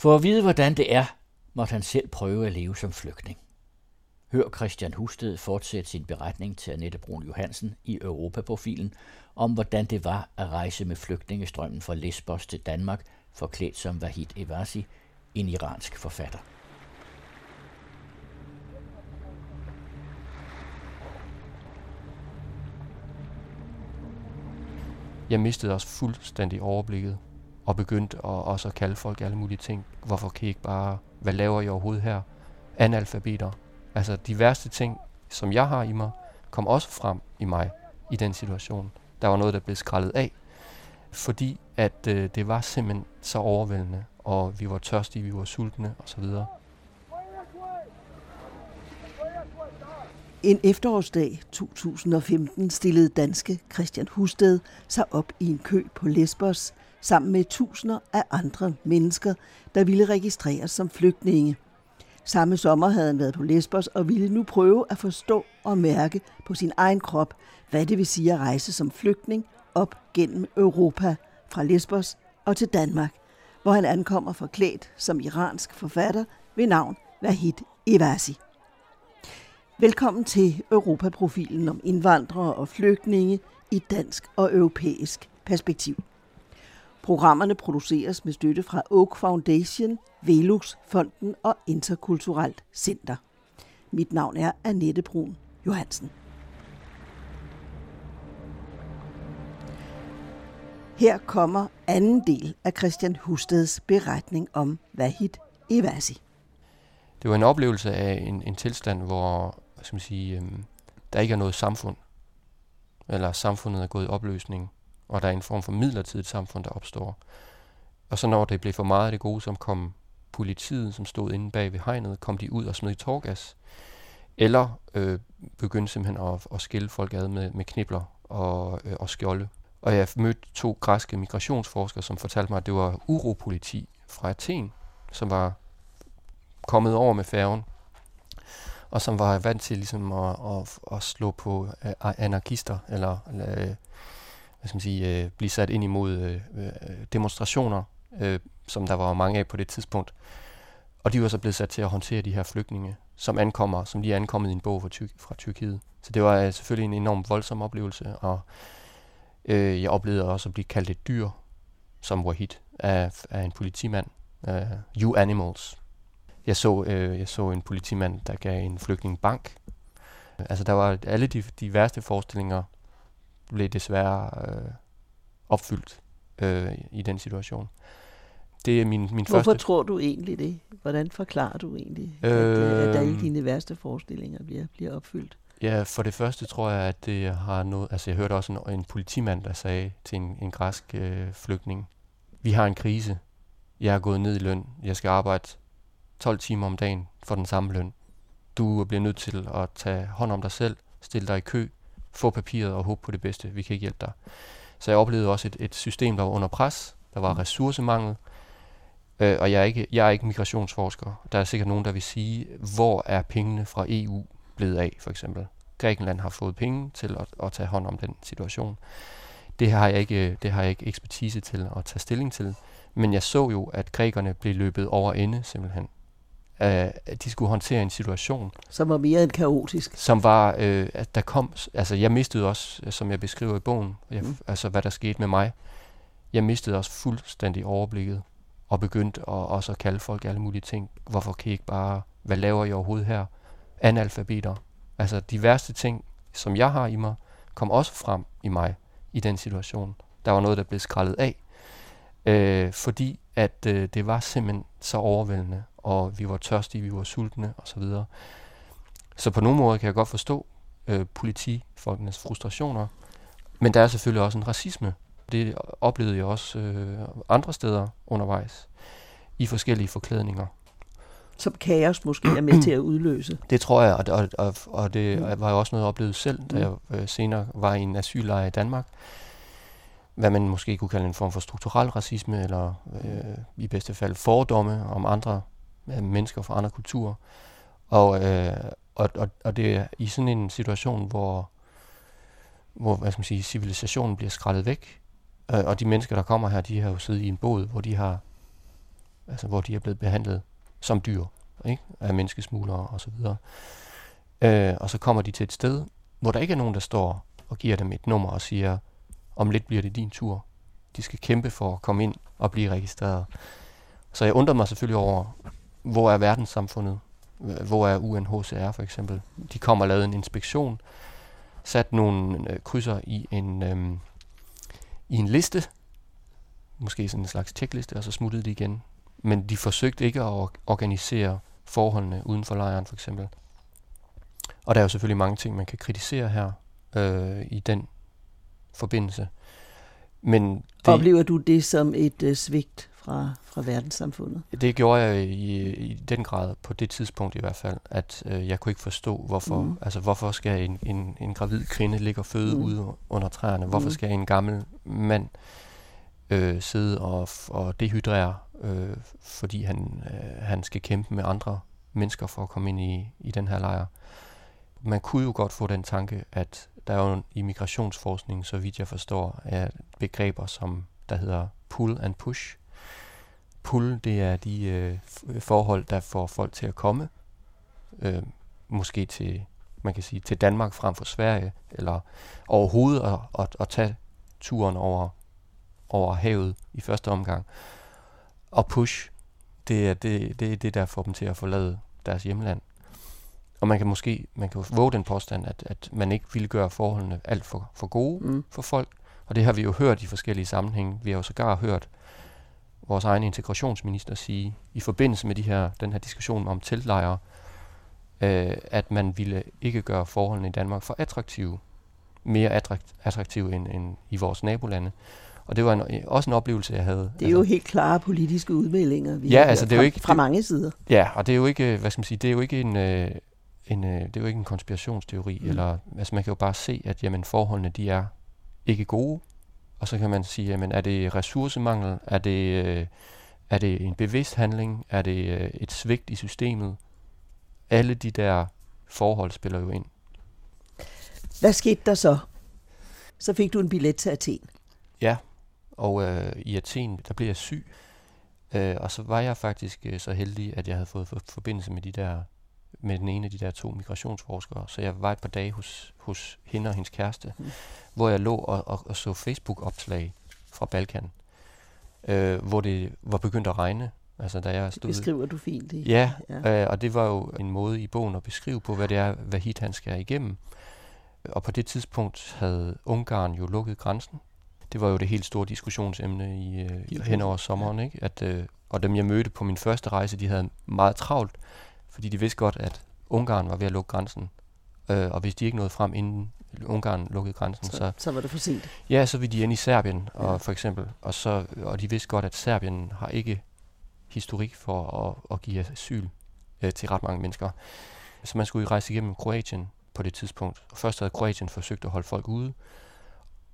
For at vide, hvordan det er, måtte han selv prøve at leve som flygtning. Hør Christian Husted fortsætte sin beretning til Annette Brun Johansen i Europaprofilen om, hvordan det var at rejse med flygtningestrømmen fra Lesbos til Danmark, forklædt som Vahid Evasi, en iransk forfatter. Jeg mistede også fuldstændig overblikket og begyndte at, også at kalde folk alle mulige ting. Hvorfor kan I ikke bare, hvad laver I overhovedet her? Analfabeter. Altså de værste ting, som jeg har i mig, kom også frem i mig i den situation. Der var noget, der blev skrællet af, fordi at øh, det var simpelthen så overvældende, og vi var tørstige, vi var sultne osv. En efterårsdag 2015 stillede danske Christian Husted sig op i en kø på Lesbos sammen med tusinder af andre mennesker, der ville registreres som flygtninge. Samme sommer havde han været på Lesbos og ville nu prøve at forstå og mærke på sin egen krop, hvad det vil sige at rejse som flygtning op gennem Europa fra Lesbos og til Danmark, hvor han ankommer forklædt som iransk forfatter ved navn Vahid Evasi. Velkommen til Europaprofilen om indvandrere og flygtninge i dansk og europæisk perspektiv. Programmerne produceres med støtte fra Oak Foundation, Velux Fonden og Interkulturelt Center. Mit navn er Annette Brun Johansen. Her kommer anden del af Christian Husteds beretning om Vahid Evasi. Det var en oplevelse af en, en tilstand, hvor hvad skal man sige, øhm, der ikke er noget samfund, eller samfundet er gået i opløsning, og der er en form for midlertidigt samfund, der opstår. Og så når det blev for meget af det gode, som kom politiet, som stod inde bag ved hegnet, kom de ud og smed i torgas, eller øh, begyndte simpelthen at, at skille folk ad med, med knibler og, øh, og skjolde. Og jeg mødte to græske migrationsforskere, som fortalte mig, at det var uropoliti fra Athen, som var kommet over med færgen, og som var vant til ligesom at, at, at slå på øh, anarkister, eller, eller hvad skal man sige, øh, blive sat ind imod øh, øh, demonstrationer, øh, som der var mange af på det tidspunkt. Og de var så blevet sat til at håndtere de her flygtninge, som ankommer, som lige er ankommet i en bog fra, Tyrk- fra Tyrkiet. Så det var selvfølgelig en enorm voldsom oplevelse, og øh, jeg oplevede også at blive kaldt et dyr, som Wahid, af, af en politimand. Uh, you animals, jeg så, øh, jeg så en politimand, der gav en flygtning bank. Altså der var alle de, de værste forestillinger blev desværre øh, opfyldt øh, i den situation. Det er min, min Hvorfor første... Hvorfor tror du egentlig det? Hvordan forklarer du egentlig, øh, at, at alle øhm. dine værste forestillinger bliver, bliver opfyldt? Ja, for det første tror jeg, at det har noget... Altså jeg hørte også en, en politimand, der sagde til en, en græsk øh, flygtning, vi har en krise. Jeg er gået ned i løn. Jeg skal arbejde 12 timer om dagen for den samme løn. Du bliver nødt til at tage hånd om dig selv, stille dig i kø, få papiret og håbe på det bedste. Vi kan ikke hjælpe dig. Så jeg oplevede også et, et system, der var under pres. Der var ressourcemangel. Øh, og jeg er, ikke, jeg er ikke migrationsforsker. Der er sikkert nogen, der vil sige, hvor er pengene fra EU blevet af, for eksempel. Grækenland har fået penge til at, at tage hånd om den situation. Det har, jeg ikke, det har jeg ikke ekspertise til at tage stilling til. Men jeg så jo, at grækerne blev løbet over ende simpelthen at de skulle håndtere en situation. Som var mere end kaotisk. Som var, øh, at der kom, altså jeg mistede også, som jeg beskriver i bogen, jeg, mm. altså hvad der skete med mig, jeg mistede også fuldstændig overblikket, og begyndte at, også at kalde folk alle mulige ting. Hvorfor kan I ikke bare, hvad laver I overhovedet her? Analfabeter. Altså de værste ting, som jeg har i mig, kom også frem i mig i den situation. Der var noget, der blev skrællet af, øh, fordi at øh, det var simpelthen så overvældende og vi var tørstige, vi var sultne osv. Så, så på nogle måder kan jeg godt forstå øh, politifolkenes frustrationer, men der er selvfølgelig også en racisme. Det oplevede jeg også øh, andre steder undervejs, i forskellige forklædninger. Som kaos måske er med til at udløse. Det tror jeg, og, og, og, og det mm. var jo også noget, jeg oplevede selv, da mm. jeg øh, senere var i en asyllejr i Danmark. Hvad man måske kunne kalde en form for strukturel racisme, eller øh, i bedste fald fordomme om andre mennesker fra andre kulturer. Og, øh, og, og, og det er i sådan en situation, hvor, hvor hvad skal man sige, civilisationen bliver skrællet væk, øh, og de mennesker, der kommer her, de har jo siddet i en båd, hvor de har altså hvor de er blevet behandlet som dyr ikke? af menneskesmuglere og så videre. Øh, og så kommer de til et sted, hvor der ikke er nogen, der står og giver dem et nummer og siger, om lidt bliver det din tur. De skal kæmpe for at komme ind og blive registreret. Så jeg undrer mig selvfølgelig over, hvor er verdenssamfundet? Hvor er UNHCR for eksempel? De kommer og lavede en inspektion, sat nogle øh, krydser i en, øh, i en liste, måske sådan en slags tjekliste, og så smuttede de igen. Men de forsøgte ikke at organisere forholdene uden for lejren for eksempel. Og der er jo selvfølgelig mange ting, man kan kritisere her øh, i den forbindelse. Men det, Oplever du det som et øh, svigt fra, fra verdenssamfundet? Det gjorde jeg i, i den grad, på det tidspunkt i hvert fald, at øh, jeg kunne ikke forstå, hvorfor, mm. altså, hvorfor skal en, en, en gravid kvinde ligge og føde mm. ude under træerne? Hvorfor mm. skal en gammel mand øh, sidde og, og dehydrere, øh, fordi han, øh, han skal kæmpe med andre mennesker for at komme ind i, i den her lejr? Man kunne jo godt få den tanke, at der er jo i migrationsforskning, så vidt jeg forstår, er begreber som, der hedder pull and push. Pull, det er de øh, forhold, der får folk til at komme, øh, måske til, man kan sige, til Danmark frem for Sverige, eller overhovedet at, at, at tage turen over, over havet i første omgang. Og push, det er det, det, det, der får dem til at forlade deres hjemland. Og man kan måske man kan våge den påstand, at, at man ikke ville gøre forholdene alt for, for gode mm. for folk. Og det har vi jo hørt i forskellige sammenhænge. Vi har jo sågar hørt vores egen integrationsminister sige, i forbindelse med de her, den her diskussion om teltlejre, øh, at man ville ikke gøre forholdene i Danmark for attraktive, mere attrakt, attraktive end, end i vores nabolande. Og det var en, også en oplevelse, jeg havde. Det er altså, jo helt klare politiske udmeldinger, vi ja, altså, det er fra, jo ikke, fra mange sider. Ja, og det er jo ikke, hvad skal man sige, det er jo ikke en, øh, en, øh, det er jo ikke en konspirationsteori, mm. eller altså man kan jo bare se, at jamen, forholdene de er ikke gode, og så kan man sige, jamen, er det ressourcemangel, er det, øh, er det en bevidst handling, er det øh, et svigt i systemet? Alle de der forhold spiller jo ind. Hvad skete der så? Så fik du en billet til Athen. Ja, og øh, i Athen, der blev jeg syg. Øh, og så var jeg faktisk øh, så heldig, at jeg havde fået forbindelse med de der med den ene af de der to migrationsforskere. Så jeg var et par dage hos, hos hende og hendes kæreste, mm. hvor jeg lå og, og, og så Facebook-opslag fra Balkan, øh, hvor det var begyndt at regne. Altså, da jeg stod, det beskriver du fint. Det. Ja, ja. Øh, og det var jo en måde i bogen at beskrive på, hvad det er, hvad hit han skal igennem. Og på det tidspunkt havde Ungarn jo lukket grænsen. Det var jo det helt store diskussionsemne i, øh, hen over sommeren. Ikke? At, øh, og dem, jeg mødte på min første rejse, de havde meget travlt fordi de vidste godt, at Ungarn var ved at lukke grænsen. Øh, og hvis de ikke nåede frem, inden Ungarn lukkede grænsen, så, så, så var det for sent. Ja, så ville de ind i Serbien, og, ja. for eksempel. Og, så, og de vidste godt, at Serbien har ikke historik for at, at give asyl øh, til ret mange mennesker. Så man skulle rejse igennem Kroatien på det tidspunkt. Og først havde Kroatien forsøgt at holde folk ude,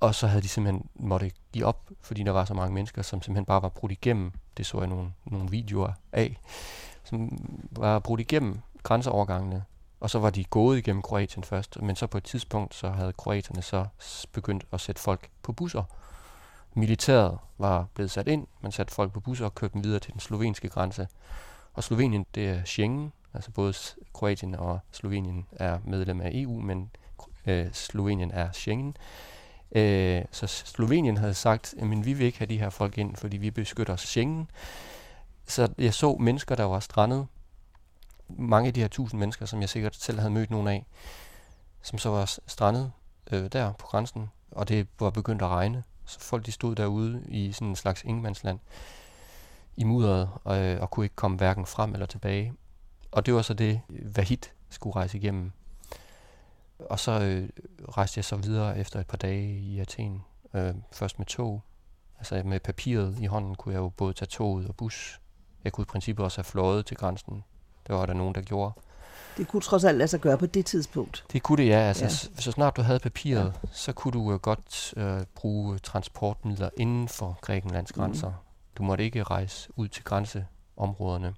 og så havde de simpelthen måtte give op, fordi der var så mange mennesker, som simpelthen bare var brudt igennem. Det så jeg nogle, nogle videoer af som var brudt igennem grænseovergangene, og så var de gået igennem Kroatien først, men så på et tidspunkt, så havde kroaterne så begyndt at sætte folk på busser. Militæret var blevet sat ind, man satte folk på busser og kørte dem videre til den slovenske grænse. Og Slovenien, det er Schengen, altså både Kroatien og Slovenien er medlem af EU, men øh, Slovenien er Schengen. Øh, så Slovenien havde sagt, at vi vil ikke have de her folk ind, fordi vi beskytter Schengen. Så jeg så mennesker, der var strandet. Mange af de her tusind mennesker, som jeg sikkert selv havde mødt nogle af, som så var strandet øh, der på grænsen, og det var begyndt at regne. Så folk de stod derude i sådan en slags ingemandsland i mudderet, og, øh, og kunne ikke komme hverken frem eller tilbage. Og det var så det, Vahid skulle rejse igennem. Og så øh, rejste jeg så videre efter et par dage i Athen. Øh, først med tog. Altså med papiret i hånden kunne jeg jo både tage toget og bus jeg kunne i princippet også have fløjet til grænsen. Det var der nogen, der gjorde. Det kunne trods alt lade sig gøre på det tidspunkt. Det kunne det, ja. Altså, ja. Så, så snart du havde papiret, ja. så kunne du uh, godt uh, bruge transportmidler inden for Grækenlands mhm. grænser. Mm. Du måtte ikke rejse ud til grænseområderne.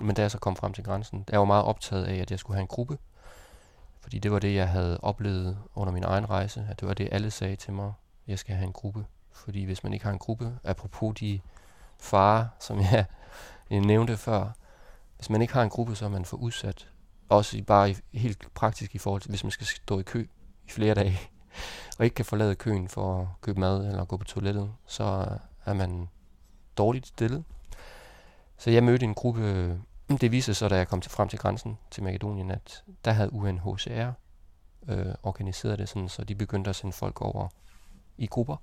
Men da jeg så kom frem til grænsen, der var meget optaget af, at jeg skulle have en gruppe. Fordi det var det, jeg havde oplevet under min egen rejse. At det var det, alle sagde til mig. Jeg skal have en gruppe. Fordi hvis man ikke har en gruppe, apropos de farer, som jeg jeg nævnte før, hvis man ikke har en gruppe, så er man for udsat. Også bare i, helt praktisk i forhold til, hvis man skal stå i kø i flere dage, og ikke kan forlade køen for at købe mad eller gå på toilettet, så er man dårligt stillet. Så jeg mødte en gruppe, det viste sig så, da jeg kom til, frem til grænsen til Makedonien, at der havde UNHCR øh, organiseret det sådan, så de begyndte at sende folk over i grupper.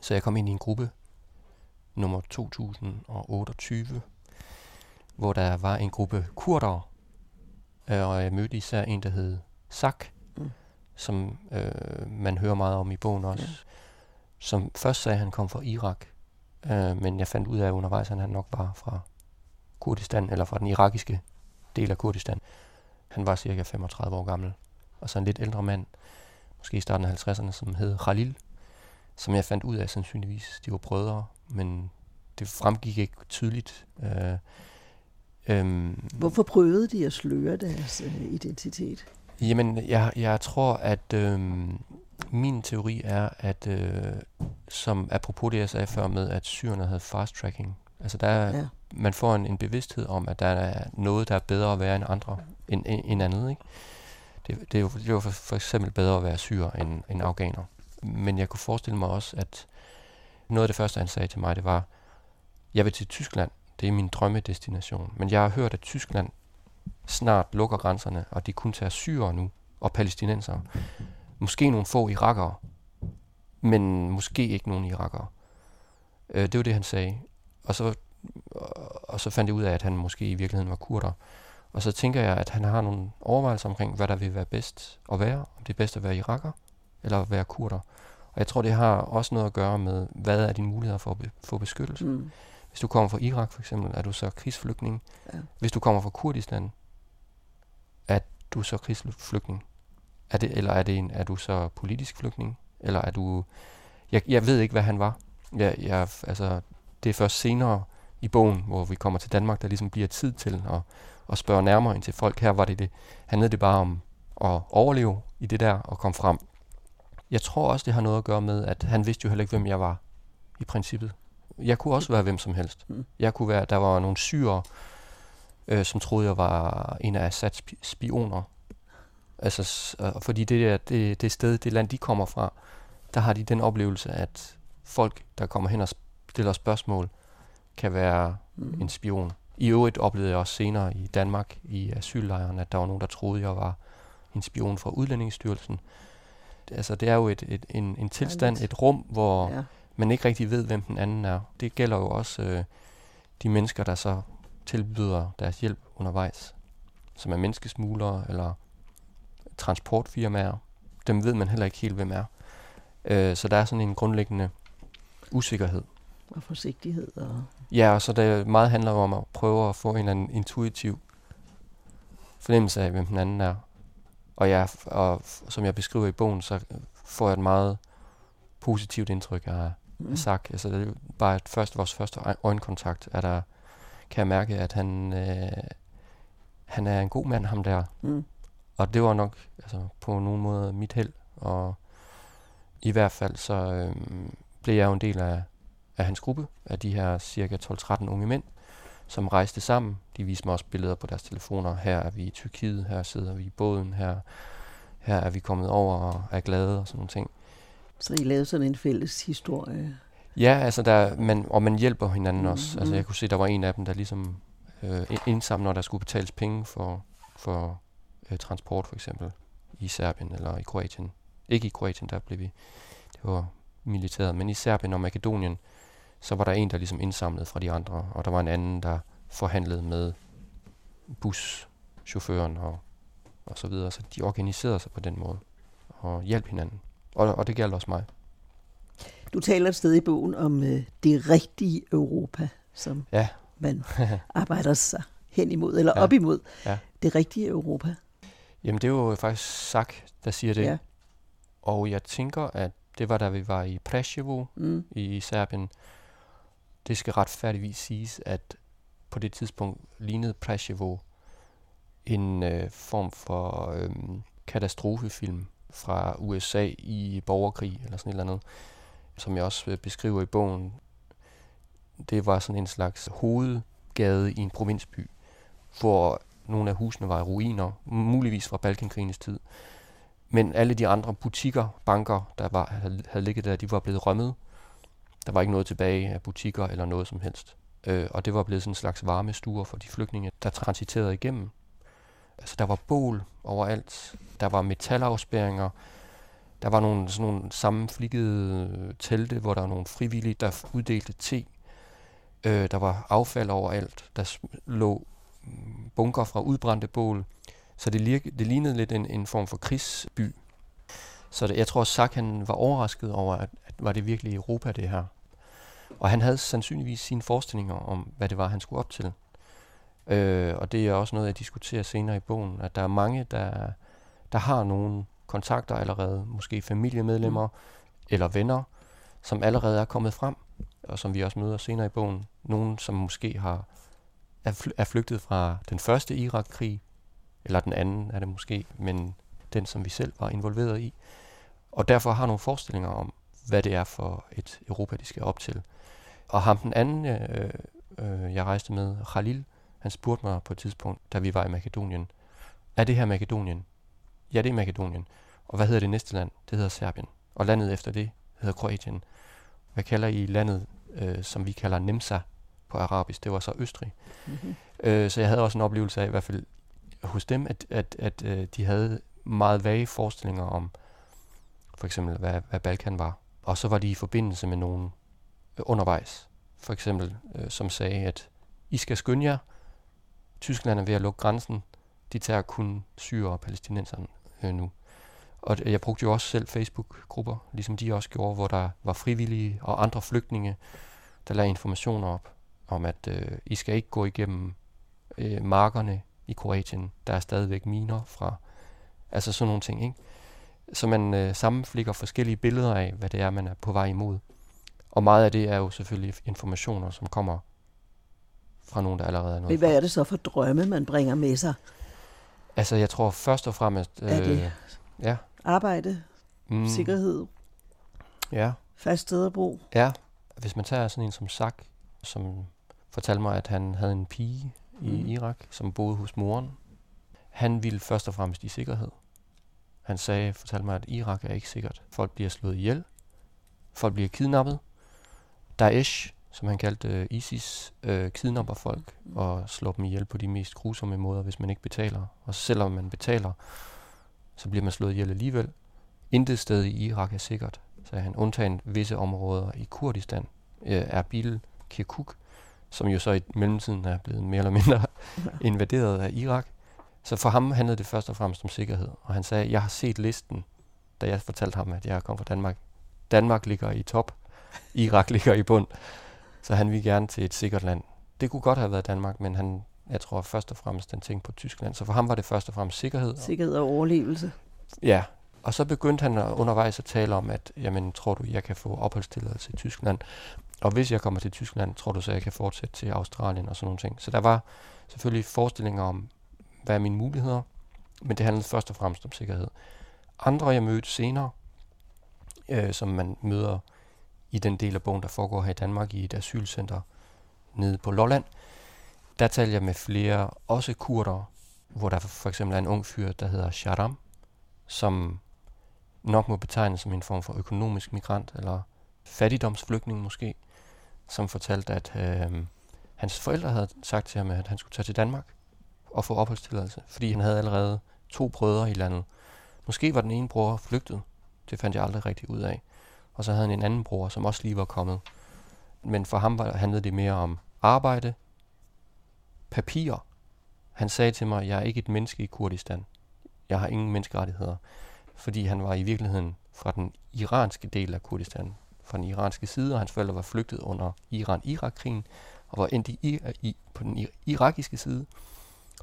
Så jeg kom ind i en gruppe, nummer 2028, hvor der var en gruppe kurdere, øh, og jeg mødte især en, der hed Sak, mm. som øh, man hører meget om i bogen også, ja. som først sagde, at han kom fra Irak, øh, men jeg fandt ud af undervejs, at han nok var fra Kurdistan, eller fra den irakiske del af Kurdistan. Han var cirka 35 år gammel, og så en lidt ældre mand, måske i starten af 50'erne, som hed Khalil, som jeg fandt ud af sandsynligvis. De var brødre, men det fremgik ikke tydeligt. Øh, øhm, Hvorfor prøvede de at sløre deres øh, identitet? Jamen, jeg, jeg tror, at øh, min teori er, at øh, som apropos det, jeg sagde før med, at syrerne havde fast tracking. Altså, der er, ja. man får en, en bevidsthed om, at der er noget, der er bedre at være end andre, end, end andet, ikke? Det, det, er jo, det er jo for, for eksempel bedre at være syr end, end afghaner. Men jeg kunne forestille mig også, at noget af det første, han sagde til mig, det var, jeg vil til Tyskland. Det er min drømmedestination. Men jeg har hørt, at Tyskland snart lukker grænserne, og de kun tager syre nu, og palæstinenser. Måske nogle få irakere, men måske ikke nogen irakere. Øh, det var det, han sagde. Og så, og så fandt jeg ud af, at han måske i virkeligheden var kurder. Og så tænker jeg, at han har nogle overvejelser omkring, hvad der vil være bedst at være. Om det er bedst at være iraker, eller være kurder. Og jeg tror, det har også noget at gøre med, hvad er dine muligheder for at få beskyttelse. Mm. Hvis du kommer fra Irak for eksempel, er du så krigsflygtning. Ja. Hvis du kommer fra Kurdistan, er du så krigsflygtning. Er det, eller er, det en, er du så politisk flygtning? Eller er du... Jeg, jeg ved ikke, hvad han var. Jeg, jeg, altså, det er først senere i bogen, hvor vi kommer til Danmark, der ligesom bliver tid til at, at spørge nærmere ind til folk. Her var det det. Handlede det bare om at overleve i det der og komme frem. Jeg tror også, det har noget at gøre med, at han vidste jo heller ikke, hvem jeg var i princippet. Jeg kunne også være hvem som helst. Mm. Jeg kunne være, der var nogle syre, øh, som troede, jeg var en af Assads spioner. Altså, øh, fordi det, der, det, det sted, det land, de kommer fra, der har de den oplevelse, at folk, der kommer hen og stiller spørgsmål, kan være mm. en spion. I øvrigt oplevede jeg også senere i Danmark, i asyllejren, at der var nogen, der troede, jeg var en spion fra Udlændingsstyrelsen. Altså, det er jo et, et, en, en tilstand, et rum, hvor ja man ikke rigtig ved, hvem den anden er. Det gælder jo også øh, de mennesker, der så tilbyder deres hjælp undervejs, som er menneskesmuglere eller transportfirmaer. Dem ved man heller ikke helt, hvem er. Øh, så der er sådan en grundlæggende usikkerhed. Og forsigtighed. Og ja, og så det meget handler om at prøve at få en eller anden intuitiv fornemmelse af, hvem den anden er. Og, ja, og som jeg beskriver i bogen, så får jeg et meget positivt indtryk af, mm. sagt. Altså, det er bare et første, vores første øjenkontakt, er der, kan jeg mærke, at han, øh, han er en god mand, ham der. Mm. Og det var nok altså, på nogen måde mit held. Og i hvert fald så øh, blev jeg jo en del af, af hans gruppe, af de her cirka 12-13 unge mænd, som rejste sammen. De viste mig også billeder på deres telefoner. Her er vi i Tyrkiet, her sidder vi i båden, her, her er vi kommet over og er glade og sådan nogle ting. Så I lavede sådan en fælles historie? Ja, altså der, man, og man hjælper hinanden mm, også. Altså jeg kunne se, der var en af dem, der ligesom øh, indsamler, når der skulle betales penge for, for øh, transport for eksempel i Serbien eller i Kroatien. Ikke i Kroatien, der blev vi, det var militæret, men i Serbien og Makedonien, så var der en, der ligesom indsamlede fra de andre, og der var en anden, der forhandlede med buschaufføren og, og så videre. Så de organiserede sig på den måde og hjalp hinanden. Og, og det gælder også mig. Du taler et sted i bogen om øh, det rigtige Europa, som ja. man arbejder sig hen imod, eller ja. op imod. Ja. Det rigtige Europa. Jamen, det er jo faktisk Sak, der siger det. Ja. Og jeg tænker, at det var da vi var i Preševo mm. i Serbien. Det skal retfærdigvis siges, at på det tidspunkt lignede Preševo en øh, form for øh, katastrofefilm fra USA i borgerkrig, eller sådan et eller andet, som jeg også øh, beskriver i bogen. Det var sådan en slags hovedgade i en provinsby, hvor nogle af husene var i ruiner, muligvis fra Balkankrigens tid. Men alle de andre butikker, banker, der var, havde ligget der, de var blevet rømmet. Der var ikke noget tilbage af butikker eller noget som helst. Øh, og det var blevet sådan en slags varmestuer for de flygtninge, der transiterede igennem. Altså der var bål overalt, der var metalafspæringer, der var nogle sådan nogle sammenflikkede telte, hvor der var nogle frivillige, der uddelte te. Øh, der var affald overalt. Der lå mm, bunker fra udbrændte bål. Så det, lir- det lignede lidt en, en form for krigsby. Så det, jeg tror, Sak han var overrasket over, at, at var det virkelig Europa, det her. Og han havde sandsynligvis sine forestillinger om, hvad det var, han skulle op til. Øh, og det er også noget, jeg diskuterer senere i bogen, at der er mange, der, der har nogle kontakter allerede, måske familiemedlemmer mm. eller venner, som allerede er kommet frem, og som vi også møder senere i bogen. Nogen, som måske har er, flygtet fra den første Irak-krig, eller den anden er det måske, men den, som vi selv var involveret i, og derfor har nogle forestillinger om, hvad det er for et Europa, de skal op til. Og ham den anden, øh, øh, jeg rejste med, Khalil, han spurgte mig på et tidspunkt, da vi var i Makedonien, er det her Makedonien? Ja, det er Makedonien. Og hvad hedder det næste land? Det hedder Serbien. Og landet efter det hedder Kroatien. Hvad kalder I landet, øh, som vi kalder Nemsa på arabisk? Det var så Østrig. Mm-hmm. Øh, så jeg havde også en oplevelse af, i hvert fald hos dem, at, at, at øh, de havde meget vage forestillinger om, for eksempel, hvad, hvad Balkan var. Og så var de i forbindelse med nogen undervejs, for eksempel, øh, som sagde, at I skal skynde jer. Tyskland er ved at lukke grænsen. De tager kun syre og palæstinenserne øh, nu. Og øh, jeg brugte jo også selv Facebook-grupper, ligesom de også gjorde, hvor der var frivillige og andre flygtninge, der lagde informationer op om, at øh, I skal ikke gå igennem øh, markerne i Kroatien. Der er stadigvæk miner fra, altså sådan nogle ting, ikke? Så man øh, sammenflikker forskellige billeder af, hvad det er, man er på vej imod. Og meget af det er jo selvfølgelig informationer, som kommer fra nogen, der allerede er noget Men hvad er det så for drømme, man bringer med sig? Altså, jeg tror først og fremmest... Øh, er det ja. arbejde, mm. sikkerhed, ja. fast sted at bo? Ja. Hvis man tager sådan en som Sak, som fortalte mig, at han havde en pige i mm. Irak, som boede hos moren. Han ville først og fremmest i sikkerhed. Han sagde, fortalte mig, at Irak er ikke sikkert. Folk bliver slået ihjel. Folk bliver kidnappet. Daesh, som han kaldte uh, ISIS, uh, kidnapper folk mm. og slår dem ihjel på de mest grusomme måder, hvis man ikke betaler. Og selvom man betaler, så bliver man slået ihjel alligevel. Intet sted i Irak er sikkert, sagde han, undtagen visse områder i Kurdistan, uh, Erbil, Kirkuk, som jo så i mellemtiden er blevet mere eller mindre invaderet af Irak. Så for ham handlede det først og fremmest om sikkerhed. Og han sagde, jeg har set listen, da jeg fortalte ham, at jeg kom fra Danmark. Danmark ligger i top, Irak ligger i bund. Så han ville gerne til et sikkert land. Det kunne godt have været Danmark, men han, jeg tror først og fremmest, han tænkte på Tyskland. Så for ham var det først og fremmest sikkerhed. Sikkerhed og overlevelse. Ja, og så begyndte han undervejs at tale om, at jamen, tror du, jeg kan få opholdstilladelse i Tyskland? Og hvis jeg kommer til Tyskland, tror du så, jeg kan fortsætte til Australien og sådan nogle ting. Så der var selvfølgelig forestillinger om, hvad er mine muligheder, men det handlede først og fremmest om sikkerhed. Andre, jeg mødte senere, øh, som man møder i den del af bogen, der foregår her i Danmark i et asylcenter nede på Lolland, der taler jeg med flere, også kurder, hvor der for eksempel er en ung fyr, der hedder Sharam, som nok må betegnes som en form for økonomisk migrant, eller fattigdomsflygtning måske, som fortalte, at øh, hans forældre havde sagt til ham, at han skulle tage til Danmark og få opholdstilladelse, fordi han havde allerede to brødre i landet. Måske var den ene bror flygtet, det fandt jeg aldrig rigtig ud af. Og så havde han en anden bror, som også lige var kommet. Men for ham var, handlede det mere om arbejde, papir. Han sagde til mig, jeg er ikke et menneske i Kurdistan. Jeg har ingen menneskerettigheder. Fordi han var i virkeligheden fra den iranske del af Kurdistan, fra den iranske side, og hans forældre var flygtet under Iran-Irak-krigen, og var endt i, i, på den irakiske side.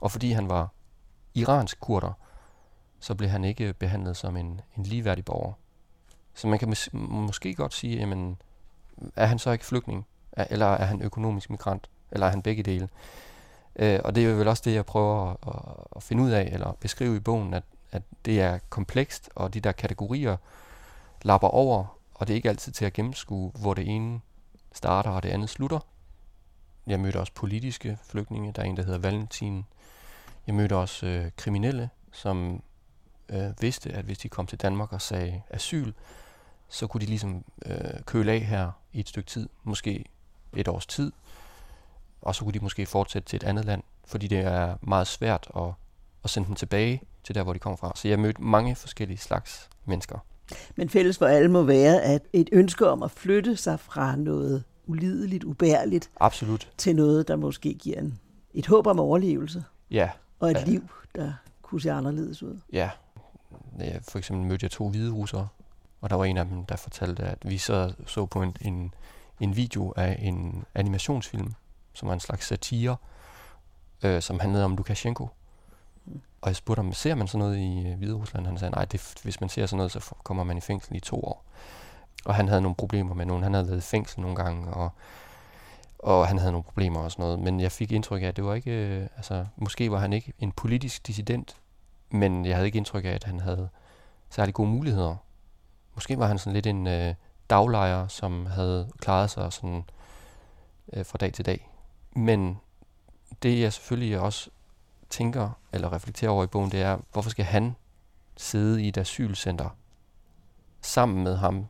Og fordi han var iransk kurder, så blev han ikke behandlet som en, en ligeværdig borger. Så man kan mås- måske godt sige, jamen, er han så ikke flygtning? Er, eller er han økonomisk migrant? Eller er han begge dele? Øh, og det er vel også det, jeg prøver at, at, at finde ud af, eller beskrive i bogen, at, at det er komplekst, og de der kategorier lapper over, og det er ikke altid til at gennemskue, hvor det ene starter og det andet slutter. Jeg mødte også politiske flygtninge. Der er en, der hedder Valentin. Jeg mødte også øh, kriminelle, som øh, vidste, at hvis de kom til Danmark og sagde asyl, så kunne de ligesom øh, køle af her i et stykke tid, måske et års tid, og så kunne de måske fortsætte til et andet land, fordi det er meget svært at, at sende dem tilbage til der, hvor de kommer fra. Så jeg mødte mange forskellige slags mennesker. Men fælles for alle må være, at et ønske om at flytte sig fra noget ulideligt, ubærligt, Absolut. til noget, der måske giver en, et håb om overlevelse. Ja. Og et ja. liv, der kunne se anderledes ud. Ja. For eksempel mødte jeg to hvide russere, og der var en af dem, der fortalte, at vi så, så på en, en, en video af en animationsfilm, som var en slags satire, øh, som handlede om Lukashenko. Og jeg spurgte ham, ser man sådan noget i øh, Hvide Rusland? Han sagde, nej, det, hvis man ser sådan noget, så kommer man i fængsel i to år. Og han havde nogle problemer med nogen. Han havde været i fængsel nogle gange, og, og han havde nogle problemer og sådan noget. Men jeg fik indtryk af, at det var ikke, øh, altså, måske var han ikke en politisk dissident, men jeg havde ikke indtryk af, at han havde særlig gode muligheder. Måske var han sådan lidt en øh, daglejer, som havde klaret sig sådan øh, fra dag til dag. Men det jeg selvfølgelig også tænker eller reflekterer over i bogen, det er, hvorfor skal han sidde i et asylcenter sammen med ham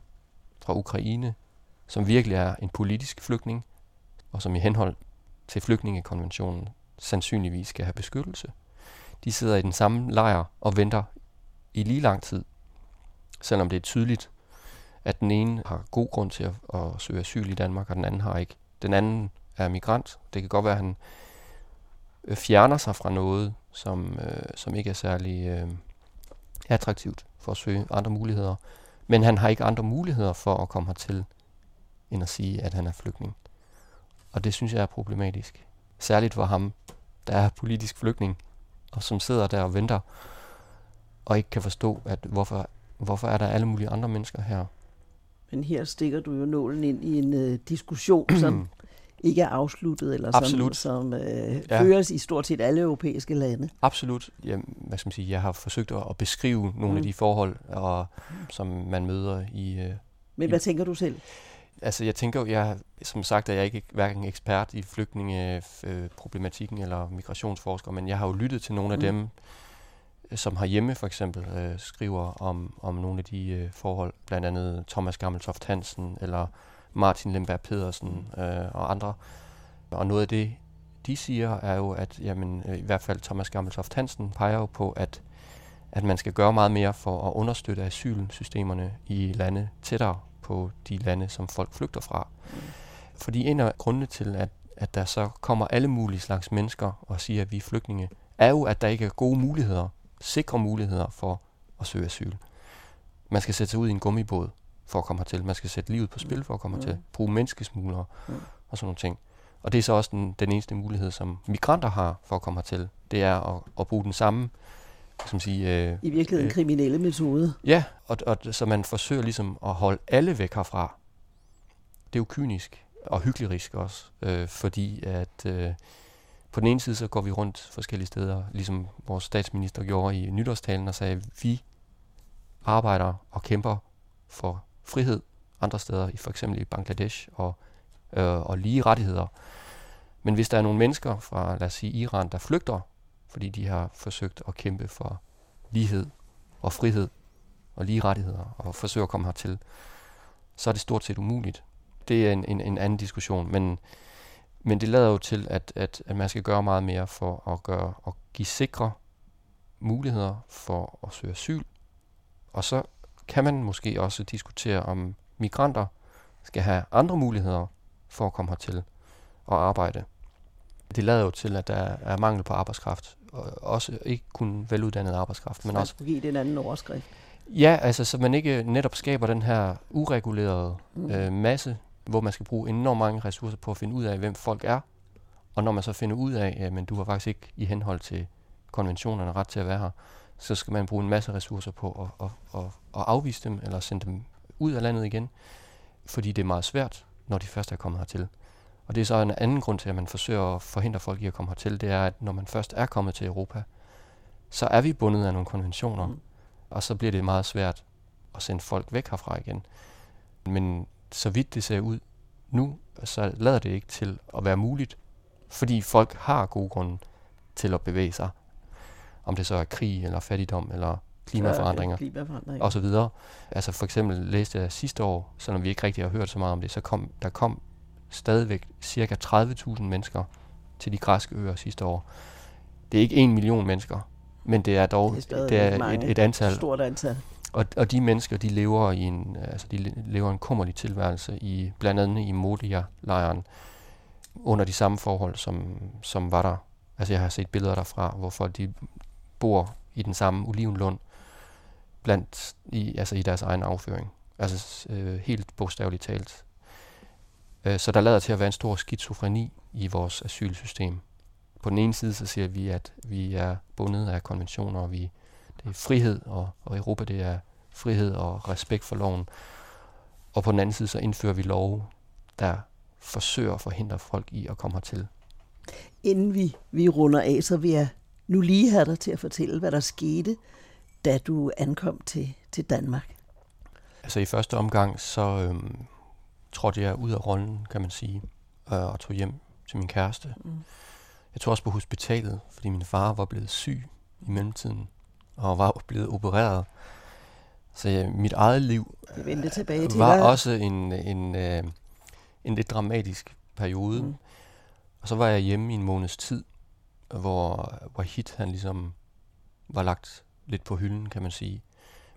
fra Ukraine, som virkelig er en politisk flygtning, og som i henhold til flygtningekonventionen sandsynligvis skal have beskyttelse. De sidder i den samme lejr og venter i lige lang tid, selvom det er tydeligt, at den ene har god grund til at, at søge asyl i Danmark, og den anden har ikke. Den anden er migrant. Det kan godt være, at han øh, fjerner sig fra noget, som, øh, som ikke er særlig øh, attraktivt for at søge andre muligheder. Men han har ikke andre muligheder for at komme hertil, end at sige, at han er flygtning. Og det synes jeg er problematisk. Særligt for ham, der er politisk flygtning, og som sidder der og venter, og ikke kan forstå, at hvorfor, hvorfor er der alle mulige andre mennesker her. Men her stikker du jo nålen ind i en uh, diskussion, som ikke er afsluttet, eller Absolut. som, som uh, ja. føres i stort set alle europæiske lande. Absolut. Jeg, hvad skal man sige, jeg har forsøgt at, at beskrive nogle mm. af de forhold, og, som man møder i... Uh, Men hvad i, tænker du selv? Altså, jeg tænker jeg, som sagt, er jeg ikke hverken ekspert i flygtningeproblematikken eller migrationsforsker, men jeg har jo lyttet til nogle af mm. dem, som har hjemme for eksempel øh, skriver om, om nogle af de øh, forhold, blandt andet Thomas Gammeltoft Hansen eller Martin Lemberg Pedersen øh, og andre. Og noget af det, de siger, er jo, at jamen, øh, i hvert fald Thomas Gammeltoft Hansen peger jo på, at, at man skal gøre meget mere for at understøtte asylsystemerne i lande tættere på de lande, som folk flygter fra. Mm. Fordi en af grundene til, at, at der så kommer alle mulige slags mennesker og siger, at vi er flygtninge, er jo, at der ikke er gode muligheder sikre muligheder for at søge asyl. Man skal sætte sig ud i en gummibåd for at komme hertil. Man skal sætte livet på spil for at komme mm. hertil. Bruge menneskesmuglere mm. og sådan nogle ting. Og det er så også den, den eneste mulighed, som migranter har for at komme hertil. Det er at, at bruge den samme som sige, øh, I virkeligheden øh, kriminelle metode. Ja, og, og så man forsøger ligesom at holde alle væk herfra. Det er jo kynisk og hyggelig også, øh, fordi at øh, på den ene side så går vi rundt forskellige steder, ligesom vores statsminister gjorde i nytårstalen og sagde, at vi arbejder og kæmper for frihed andre steder, i for eksempel i Bangladesh og, øh, og lige rettigheder. Men hvis der er nogle mennesker fra, lad os sige, Iran, der flygter, fordi de har forsøgt at kæmpe for lighed og frihed og lige rettigheder og forsøger at komme hertil, så er det stort set umuligt. Det er en, en, en anden diskussion, men men det lader jo til, at, at, at man skal gøre meget mere for at, gøre, at give sikre muligheder for at søge asyl. Og så kan man måske også diskutere, om migranter skal have andre muligheder for at komme hertil og arbejde. Det lader jo til, at der er mangel på arbejdskraft, og også ikke kun veluddannet arbejdskraft. Men også give det en anden overskrift. Ja, altså så man ikke netop skaber den her uregulerede mm. øh, masse hvor man skal bruge enormt mange ressourcer på at finde ud af, hvem folk er. Og når man så finder ud af, at du har faktisk ikke i henhold til konventionerne ret til at være her, så skal man bruge en masse ressourcer på at, at, at, at afvise dem, eller sende dem ud af landet igen, fordi det er meget svært, når de først er kommet hertil. Og det er så en anden grund til, at man forsøger at forhindre folk i at komme hertil, det er, at når man først er kommet til Europa, så er vi bundet af nogle konventioner, mm. og så bliver det meget svært at sende folk væk herfra igen. Men så vidt det ser ud nu, så lader det ikke til at være muligt Fordi folk har god grund til at bevæge sig. Om det så er krig, eller fattigdom, eller klimaforandringer, klimaforandringer. og så videre. Altså for eksempel læste jeg sidste år, selvom vi ikke rigtig har hørt så meget om det, så kom der kom stadigvæk cirka 30.000 mennesker til de græske øer sidste år. Det er ikke en million mennesker, men det er dog det er, det er et, et antal. Stort antal. Og, og de mennesker, de lever i en, øh, altså de lever en kummerlig tilværelse i blandt andet i Modia-lejren under de samme forhold, som, som var der. Altså jeg har set billeder derfra, hvor folk de bor i den samme olivenlund, blandt i, altså i deres egen afføring. Altså øh, helt bogstaveligt talt. Øh, så der lader til at være en stor skizofreni i vores asylsystem. På den ene side så siger vi, at vi er bundet af konventioner, og vi, det er frihed, og, og Europa det er frihed og respekt for loven. Og på den anden side så indfører vi love, der forsøger at forhindre folk i at komme hertil. Inden vi, vi runder af, så vil jeg nu lige have dig til at fortælle, hvad der skete, da du ankom til, til Danmark. Altså i første omgang, så øhm, trådte jeg ud af rollen, kan man sige, øh, og tog hjem til min kæreste. Mm. Jeg tog også på hospitalet, fordi min far var blevet syg i mellemtiden, og var blevet opereret. Så ja, mit eget liv det tilbage til var dig. også en, en, øh, en lidt dramatisk periode. Mm. Og så var jeg hjemme i en måneds tid, hvor Wahid han ligesom var lagt lidt på hylden, kan man sige.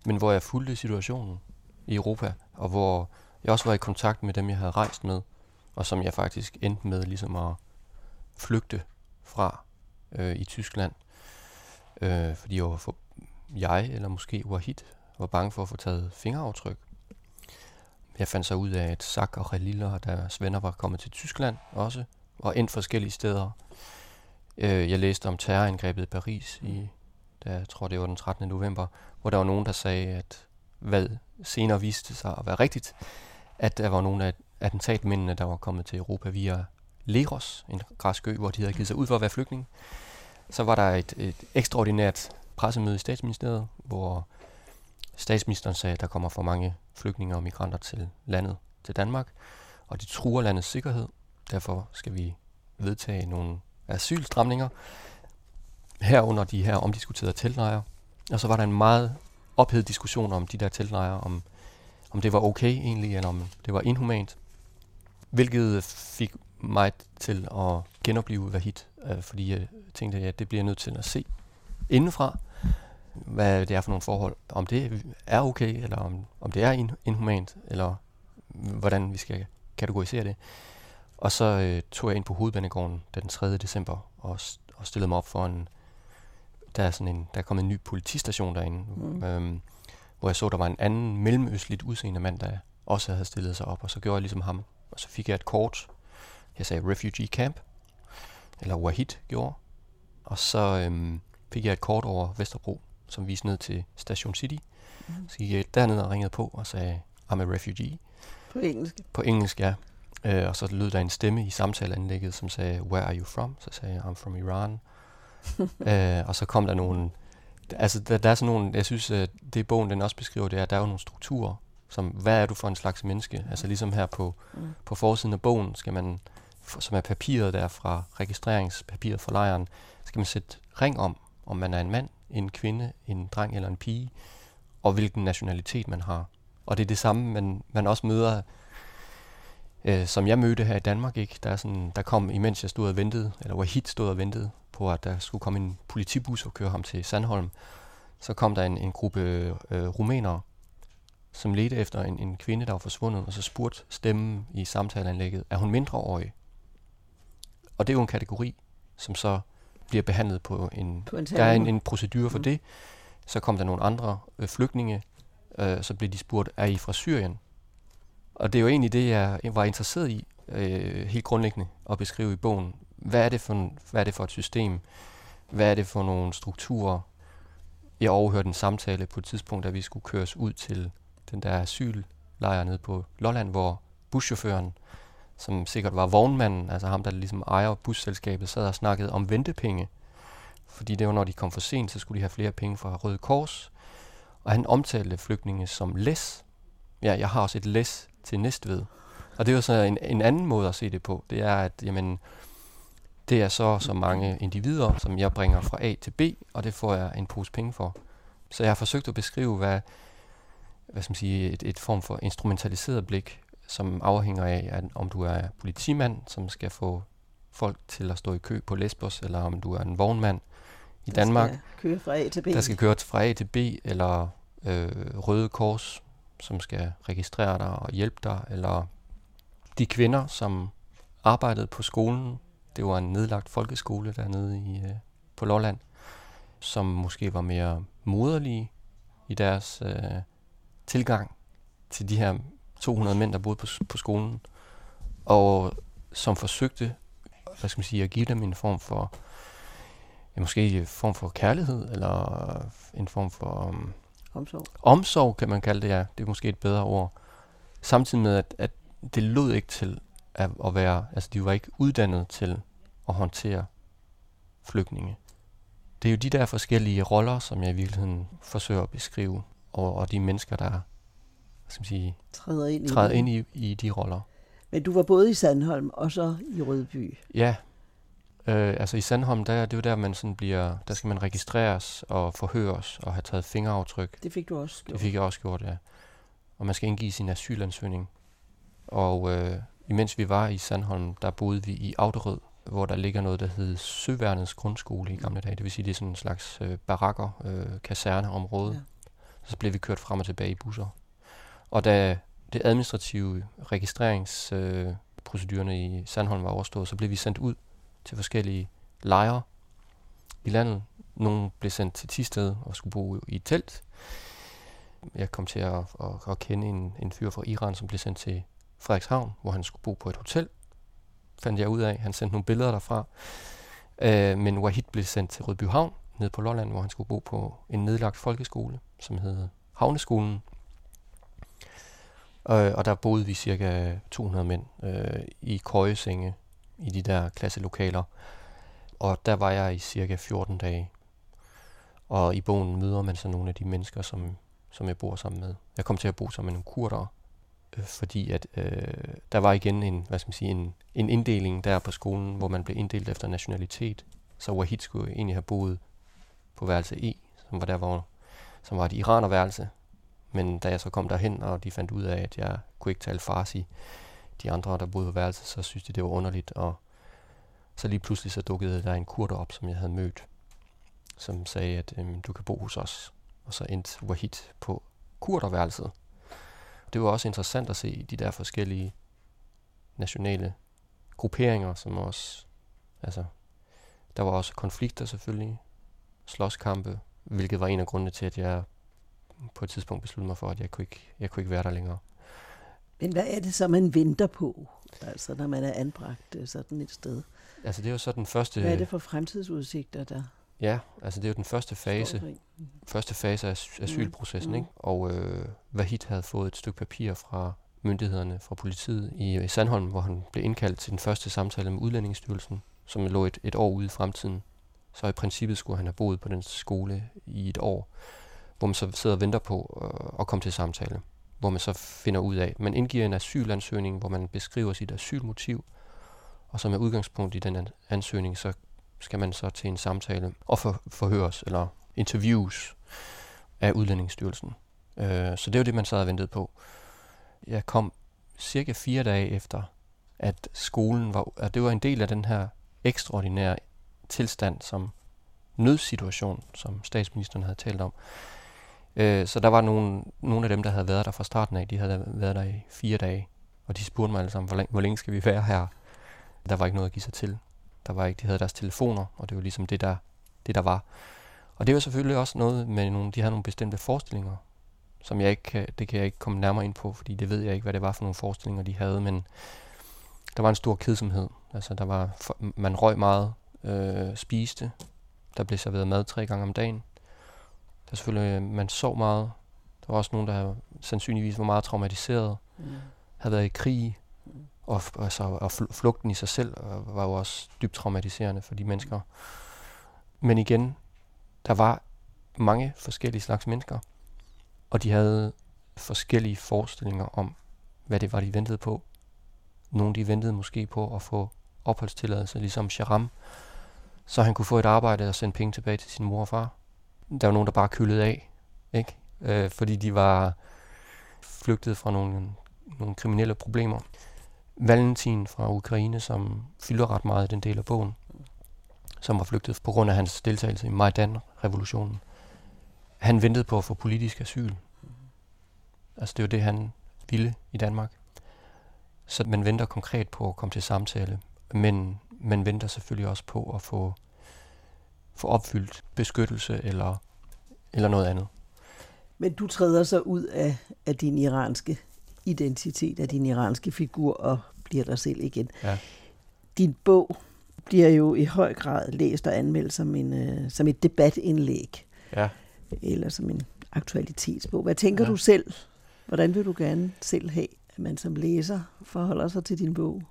Men hvor jeg fulgte situationen i Europa, og hvor jeg også var i kontakt med dem, jeg havde rejst med, og som jeg faktisk endte med ligesom at flygte fra øh, i Tyskland. Øh, fordi jeg, var for, jeg, eller måske Wahid, var bange for at få taget fingeraftryk. Jeg fandt så ud af, at Sak og Khalil og deres venner var kommet til Tyskland også, og endt forskellige steder. Øh, jeg læste om terrorangrebet i Paris, i, der, jeg tror det var den 13. november, hvor der var nogen, der sagde, at hvad senere viste sig at være rigtigt, at der var nogle af attentatmændene, der var kommet til Europa via Leros, en græsk ø, hvor de havde givet sig ud for at være flygtning. Så var der et, et ekstraordinært pressemøde i statsministeriet, hvor statsministeren sagde, at der kommer for mange flygtninge og migranter til landet, til Danmark, og de truer landets sikkerhed. Derfor skal vi vedtage nogle asylstramninger, herunder de her omdiskuterede teltlejre. Og så var der en meget ophedet diskussion om de der teltlejre, om, om det var okay egentlig, eller om det var inhumant. Hvilket fik mig til at genopleve Vahid, øh, fordi jeg tænkte, at ja, det bliver jeg nødt til at se indenfra, hvad det er for nogle forhold. Om det er okay, eller om, om det er inhumant, eller hvordan vi skal kategorisere det. Og så øh, tog jeg ind på hovedbanegården den 3. december og, og stillede mig op for en... Der er, sådan en, der er kommet en ny politistation derinde, mm. øhm, hvor jeg så, der var en anden mellemøstligt udseende mand, der også havde stillet sig op, og så gjorde jeg ligesom ham. Og så fik jeg et kort. Jeg sagde Refugee Camp, eller Wahid gjorde. Og så øhm, fik jeg et kort over Vesterbro, som viste ned til Station City. Mm. Så gik jeg derned og ringede på og sagde, I'm a refugee. På engelsk? På engelsk, ja. Øh, og så lød der en stemme i samtaleanlægget, som sagde, where are you from? Så sagde jeg, I'm from Iran. øh, og så kom der nogle, altså der, der er sådan nogle, jeg synes, at det bogen den også beskriver, det er, at der er jo nogle strukturer, som, hvad er du for en slags menneske? Altså ligesom her på, mm. på forsiden af bogen, skal man, som er papiret der fra registreringspapiret fra lejren, skal man sætte ring om, om man er en mand, en kvinde, en dreng eller en pige, og hvilken nationalitet man har. Og det er det samme, man, man også møder øh, som jeg mødte her i Danmark. Ikke? Der, er sådan, der kom, imens jeg stod og ventede, eller Wahid hit stod og ventede på, at der skulle komme en politibus og køre ham til Sandholm, så kom der en, en gruppe øh, rumænere, som ledte efter en, en kvinde, der var forsvundet, og så spurgte stemmen i samtaleanlægget, er hun mindreårig? Og det er jo en kategori, som så bliver behandlet på en... På en der er en, en procedure for mm. det. Så kom der nogle andre øh, flygtninge, øh, så blev de spurgt, er I fra Syrien? Og det er jo egentlig det, jeg var interesseret i, øh, helt grundlæggende, at beskrive i bogen. Hvad er, det for en, hvad er det for et system? Hvad er det for nogle strukturer? Jeg overhørte en samtale på et tidspunkt, da vi skulle køres ud til den der asyllejr nede på Lolland, hvor buschaufføren, som sikkert var vognmanden, altså ham, der ligesom ejer busselskabet, sad og snakkede om ventepenge. Fordi det var, når de kom for sent, så skulle de have flere penge fra Røde Kors. Og han omtalte flygtninge som læs. Ja, jeg har også et læs til Næstved. Og det er jo så en, en anden måde at se det på. Det er, at jamen, Det er så så mange individer, som jeg bringer fra A til B, og det får jeg en pose penge for. Så jeg har forsøgt at beskrive, hvad, hvad skal man sige, et, et form for instrumentaliseret blik, som afhænger af, at om du er politimand, som skal få folk til at stå i kø på Lesbos, eller om du er en vognmand i Der Danmark, skal køre fra A til B. der skal køre fra A til B, eller øh, Røde Kors, som skal registrere dig og hjælpe dig, eller de kvinder, som arbejdede på skolen. Det var en nedlagt folkeskole dernede i, øh, på Lolland, som måske var mere moderlige i deres øh, tilgang til de her 200 mænd, der boede på, på skolen, og som forsøgte hvad skal man sige, at give dem en form for, ja, måske en form for kærlighed, eller en form for um, Omsorg. omsorg, kan man kalde det, ja. Det er måske et bedre ord. Samtidig med, at, at det lød ikke til at, at være, altså de var ikke uddannet til at håndtere flygtninge. Det er jo de der forskellige roller, som jeg i virkeligheden forsøger at beskrive, og, og de mennesker, der skal man sige, Træder ind i træder ind i, i de roller. Men du var både i Sandholm og så i Rødby. Ja, øh, altså i Sandholm, der, det er jo der, man sådan bliver, der skal man registreres og forhøres og have taget fingeraftryk. Det fik du også gjort. Det fik jeg også gjort, ja. Og man skal indgive sin asylansøgning. Og øh, imens vi var i Sandholm, der boede vi i Auderød, hvor der ligger noget, der hedder Søværnets Grundskole i gamle dage. Det vil sige, det er sådan en slags øh, barakker, øh, kaserneområde. Ja. Så blev vi kørt frem og tilbage i busser. Og da det administrative registreringsprocedurerne øh, procedurerne i Sandholm var overstået, så blev vi sendt ud til forskellige lejre i landet. Nogle blev sendt til Tisted og skulle bo i et telt. Jeg kom til at, at, at kende en, en fyr fra Iran, som blev sendt til Frederikshavn, hvor han skulle bo på et hotel. Fandt jeg ud af. Han sendte nogle billeder derfra. Øh, men Wahid blev sendt til Rødbyhavn, nede på Lolland, hvor han skulle bo på en nedlagt folkeskole, som hed Havneskolen. Øh, og der boede vi cirka 200 mænd øh, i køjesenge i de der klasselokaler. Og der var jeg i cirka 14 dage. Og i bogen møder man så nogle af de mennesker, som, som jeg bor sammen med. Jeg kom til at bo sammen med nogle kurder, øh, fordi at øh, der var igen en, hvad skal man sige, en, en inddeling der på skolen, hvor man blev inddelt efter nationalitet. Så Wahid skulle egentlig have boet på værelse E, som var der, hvor som var et iranerværelse. Men da jeg så kom derhen, og de fandt ud af, at jeg kunne ikke tale farsi, de andre, der boede på værelset, så syntes de, det var underligt. Og så lige pludselig så dukkede der en kurder op, som jeg havde mødt, som sagde, at øhm, du kan bo hos os. Og så endte Wahid på kurderværelset. Det var også interessant at se de der forskellige nationale grupperinger, som også, altså, der var også konflikter selvfølgelig, slåskampe, hvilket var en af grundene til, at jeg på et tidspunkt besluttede mig for, at jeg kunne ikke, jeg kunne ikke være der længere. Men hvad er det så, man venter på, altså når man er anbragt øh, sådan et sted? Altså det er jo så den første, Hvad er det for fremtidsudsigter, der ja, altså det er jo den første fase, i? første fase af as- asylprocessen, Mm. ikke? Og øh, Vahid havde fået et stykke papir fra myndighederne, fra politiet i, i Sandholm, hvor han blev indkaldt til den første samtale med Udlændingsstyrelsen, som lå et, et år ude i fremtiden. Så i princippet skulle han have boet på den skole i et år, hvor man så sidder og venter på øh, at komme til samtale. Hvor man så finder ud af, man indgiver en asylansøgning, hvor man beskriver sit asylmotiv, og så med udgangspunkt i den ansøgning, så skal man så til en samtale og for, forhøres eller interviews af Udlændingsstyrelsen. Øh, så det var det, man sad og ventede på. Jeg kom cirka fire dage efter, at skolen var, at det var en del af den her ekstraordinære tilstand, som nødsituation, som statsministeren havde talt om. Øh, så der var nogle, nogle af dem, der havde været der fra starten af, de havde været der i fire dage, og de spurgte mig alle sammen, hvor længe, hvor længe skal vi være her? Der var ikke noget at give sig til. Der var ikke, de havde deres telefoner, og det var ligesom det, der, det, der var. Og det var selvfølgelig også noget med nogle, de havde nogle bestemte forestillinger, som jeg ikke kan, det kan jeg ikke komme nærmere ind på, fordi det ved jeg ikke, hvad det var for nogle forestillinger, de havde, men der var en stor kedsomhed. Altså, der var, man røg meget, øh, spiste, der blev serveret mad tre gange om dagen. Der er selvfølgelig, øh, man sov meget. Der var også nogen, der sandsynligvis var meget traumatiseret, Mm. havde været i krig, og, f- altså, og fl- flugten i sig selv øh, var jo også dybt traumatiserende for de mennesker. Men igen, der var mange forskellige slags mennesker, og de havde forskellige forestillinger om, hvad det var, de ventede på. Nogle de ventede måske på at få opholdstilladelse, ligesom Sharam, så han kunne få et arbejde og sende penge tilbage til sin mor og far. Der var nogen, der bare kyllede af, ikke? Øh, fordi de var flygtet fra nogle, nogle kriminelle problemer. Valentin fra Ukraine, som fylder ret meget i den del af bogen, som var flygtet på grund af hans deltagelse i Majdan-revolutionen. Han ventede på at få politisk asyl. Altså det var det, han ville i Danmark. Så man venter konkret på at komme til samtale, men man venter selvfølgelig også på at få, få opfyldt beskyttelse eller, eller noget andet. Men du træder så ud af, af din iranske identitet, af din iranske figur og bliver dig selv igen. Ja. Din bog bliver jo i høj grad læst og anmeldt som, en, uh, som et debatindlæg. Ja. Eller som en aktualitetsbog. Hvad tænker ja. du selv? Hvordan vil du gerne selv have, at man som læser forholder sig til din bog?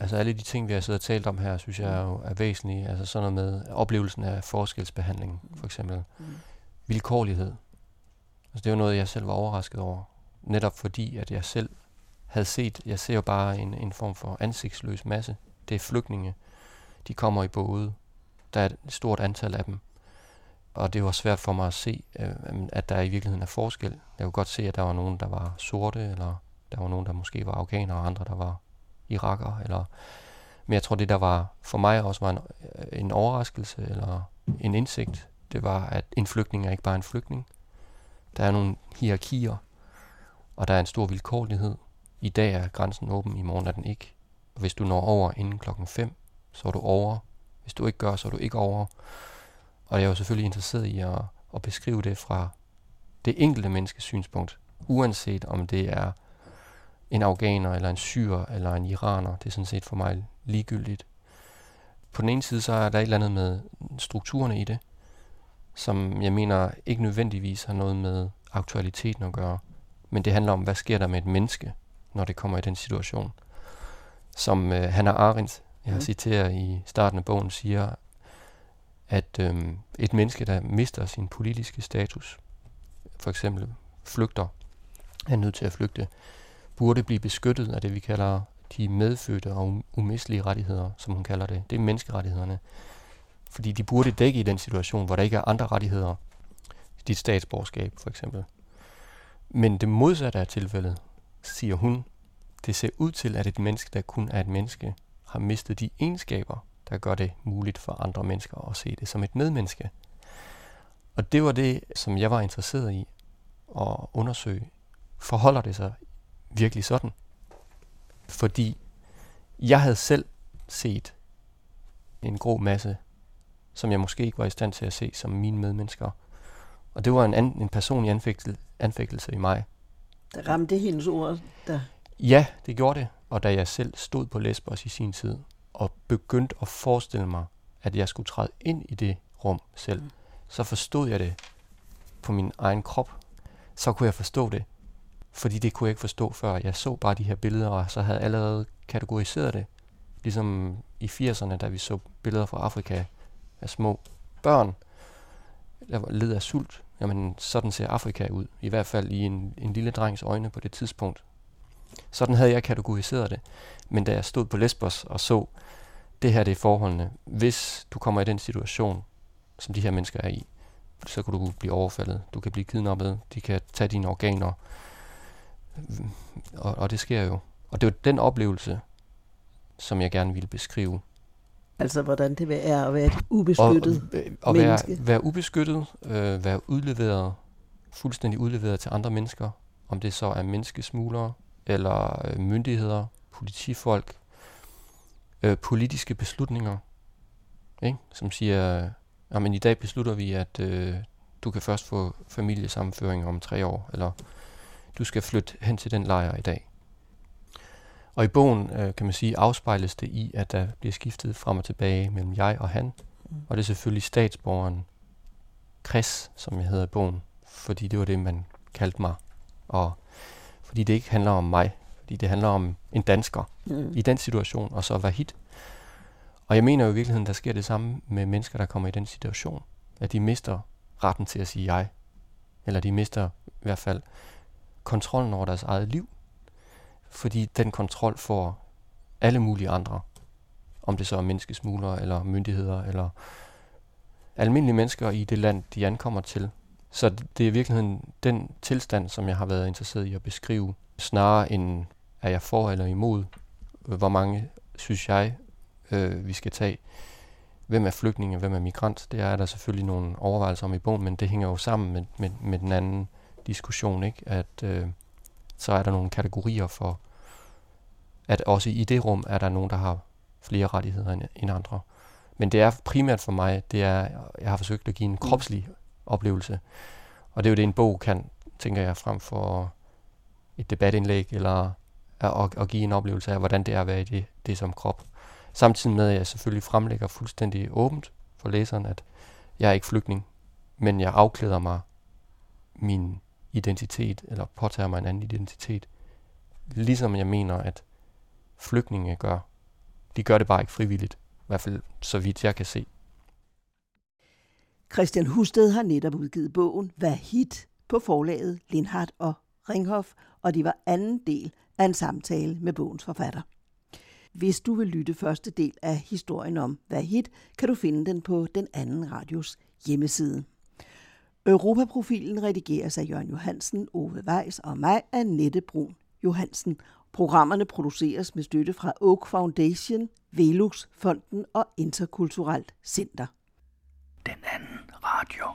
Altså alle de ting, vi har siddet og talt om her, synes jeg er, jo er væsentlige. Altså sådan noget med oplevelsen af forskelsbehandling, for eksempel. Mm. Vilkårlighed. Altså det jo noget, jeg selv var overrasket over. Netop fordi, at jeg selv havde set, jeg ser jo bare en, en form for ansigtsløs masse. Det er flygtninge. De kommer i både. Der er et stort antal af dem. Og det var svært for mig at se, øh, at der i virkeligheden er forskel. Jeg kunne godt se, at der var nogen, der var sorte, eller der var nogen, der måske var afghanere, og andre, der var iraker. Eller men jeg tror, det der var for mig også var en, øh, en overraskelse, eller en indsigt, det var, at en flygtning er ikke bare en flygtning. Der er nogle hierarkier, og der er en stor vilkårlighed. I dag er grænsen åben, i morgen er den ikke. Og hvis du når over inden klokken 5, så er du over. Hvis du ikke gør, så er du ikke over. Og jeg er jo selvfølgelig interesseret i at, at beskrive det fra det enkelte menneskes synspunkt, uanset om det er en afghaner, eller en syrer, eller en iraner. Det er sådan set for mig ligegyldigt. På den ene side, så er der et eller andet med strukturerne i det, som jeg mener ikke nødvendigvis har noget med aktualiteten at gøre. Men det handler om, hvad sker der med et menneske, når det kommer i den situation. Som uh, Hannah Arendt, jeg har mm. citeret i starten af bogen, siger, at øhm, et menneske, der mister sin politiske status, for eksempel flygter, er nødt til at flygte, burde blive beskyttet af det, vi kalder de medfødte og um-, umistelige rettigheder, som hun kalder det. Det er menneskerettighederne. Fordi de burde dække i den situation, hvor der ikke er andre rettigheder. Dit statsborgerskab, for eksempel. Men det modsatte er tilfældet, siger hun. Det ser ud til, at et menneske, der kun er et menneske, har mistet de egenskaber, der gør det muligt for andre mennesker at se det som et medmenneske. Og det var det, som jeg var interesseret i at undersøge. Forholder det sig virkelig sådan? Fordi jeg havde selv set en grå masse, som jeg måske ikke var i stand til at se som mine medmennesker. Og det var en, an, en personlig anfægtelse, anfægtelse i mig. Der ramte hendes ord der? Ja, det gjorde det. Og da jeg selv stod på Lesbos i sin tid, og begyndte at forestille mig, at jeg skulle træde ind i det rum selv, mm. så forstod jeg det på min egen krop. Så kunne jeg forstå det, fordi det kunne jeg ikke forstå før. Jeg så bare de her billeder, og så havde allerede kategoriseret det. Ligesom i 80'erne, da vi så billeder fra Afrika af små børn, der led af sult. Jamen, sådan ser Afrika ud. I hvert fald i en, en lille drengs øjne på det tidspunkt. Sådan havde jeg kategoriseret det. Men da jeg stod på Lesbos og så, det her det er forholdene. Hvis du kommer i den situation, som de her mennesker er i, så kan du blive overfaldet. Du kan blive kidnappet. De kan tage dine organer. Og, og det sker jo. Og det er jo den oplevelse, som jeg gerne ville beskrive. Altså, hvordan det er at være et ubeskyttet og, og menneske. Være, være ubeskyttet, øh, være udleveret, fuldstændig udleveret til andre mennesker. Om det så er menneskesmuglere, eller øh, myndigheder, politifolk, øh, politiske beslutninger, ikke? som siger, at i dag beslutter vi, at øh, du kan først få familiesammenføring om tre år, eller du skal flytte hen til den lejr i dag. Og i bogen, øh, kan man sige, afspejles det i, at der bliver skiftet frem og tilbage mellem jeg og han. Mm. Og det er selvfølgelig statsborgeren Chris, som jeg hedder i bogen, fordi det var det, man kaldte mig. Og fordi det ikke handler om mig, fordi det handler om en dansker mm. i den situation, og så hit. Og jeg mener jo i virkeligheden, der sker det samme med mennesker, der kommer i den situation, at de mister retten til at sige jeg, eller de mister i hvert fald kontrollen over deres eget liv, fordi den kontrol får alle mulige andre om det så er menneskesmuglere, eller myndigheder, eller almindelige mennesker i det land, de ankommer til. Så det er i virkeligheden den tilstand, som jeg har været interesseret i at beskrive, snarere end er jeg for eller imod, hvor mange synes jeg, øh, vi skal tage. Hvem er flygtninge, hvem er migrant? Det er der selvfølgelig nogle overvejelser om i bogen, men det hænger jo sammen med, med, med den anden diskussion, ikke? at øh, så er der nogle kategorier for, at også i det rum er der nogen, der har flere rettigheder end, end andre. Men det er primært for mig, det er, jeg har forsøgt at give en mm. kropslig oplevelse. Og det er jo det, en bog kan, tænker jeg, frem for et debatindlæg, eller at, at give en oplevelse af, hvordan det er at være i det, det som krop. Samtidig med, at jeg selvfølgelig fremlægger fuldstændig åbent for læseren, at jeg er ikke flygtning, men jeg afklæder mig min identitet, eller påtager mig en anden identitet. Ligesom jeg mener, at flygtninge gør. De gør det bare ikke frivilligt. I hvert fald så vidt jeg kan se. Christian Husted har netop udgivet bogen Hvad hit på forlaget Lindhardt og Ringhof, og det var anden del af en samtale med bogens forfatter. Hvis du vil lytte første del af historien om Hvad hit, kan du finde den på den anden radios hjemmeside. Europaprofilen redigeres af Jørgen Johansen, Ove Weiss og mig Annette Brun Johansen. Programmerne produceres med støtte fra Oak Foundation, Velux Fonden og Interkulturelt Center. Den anden radio.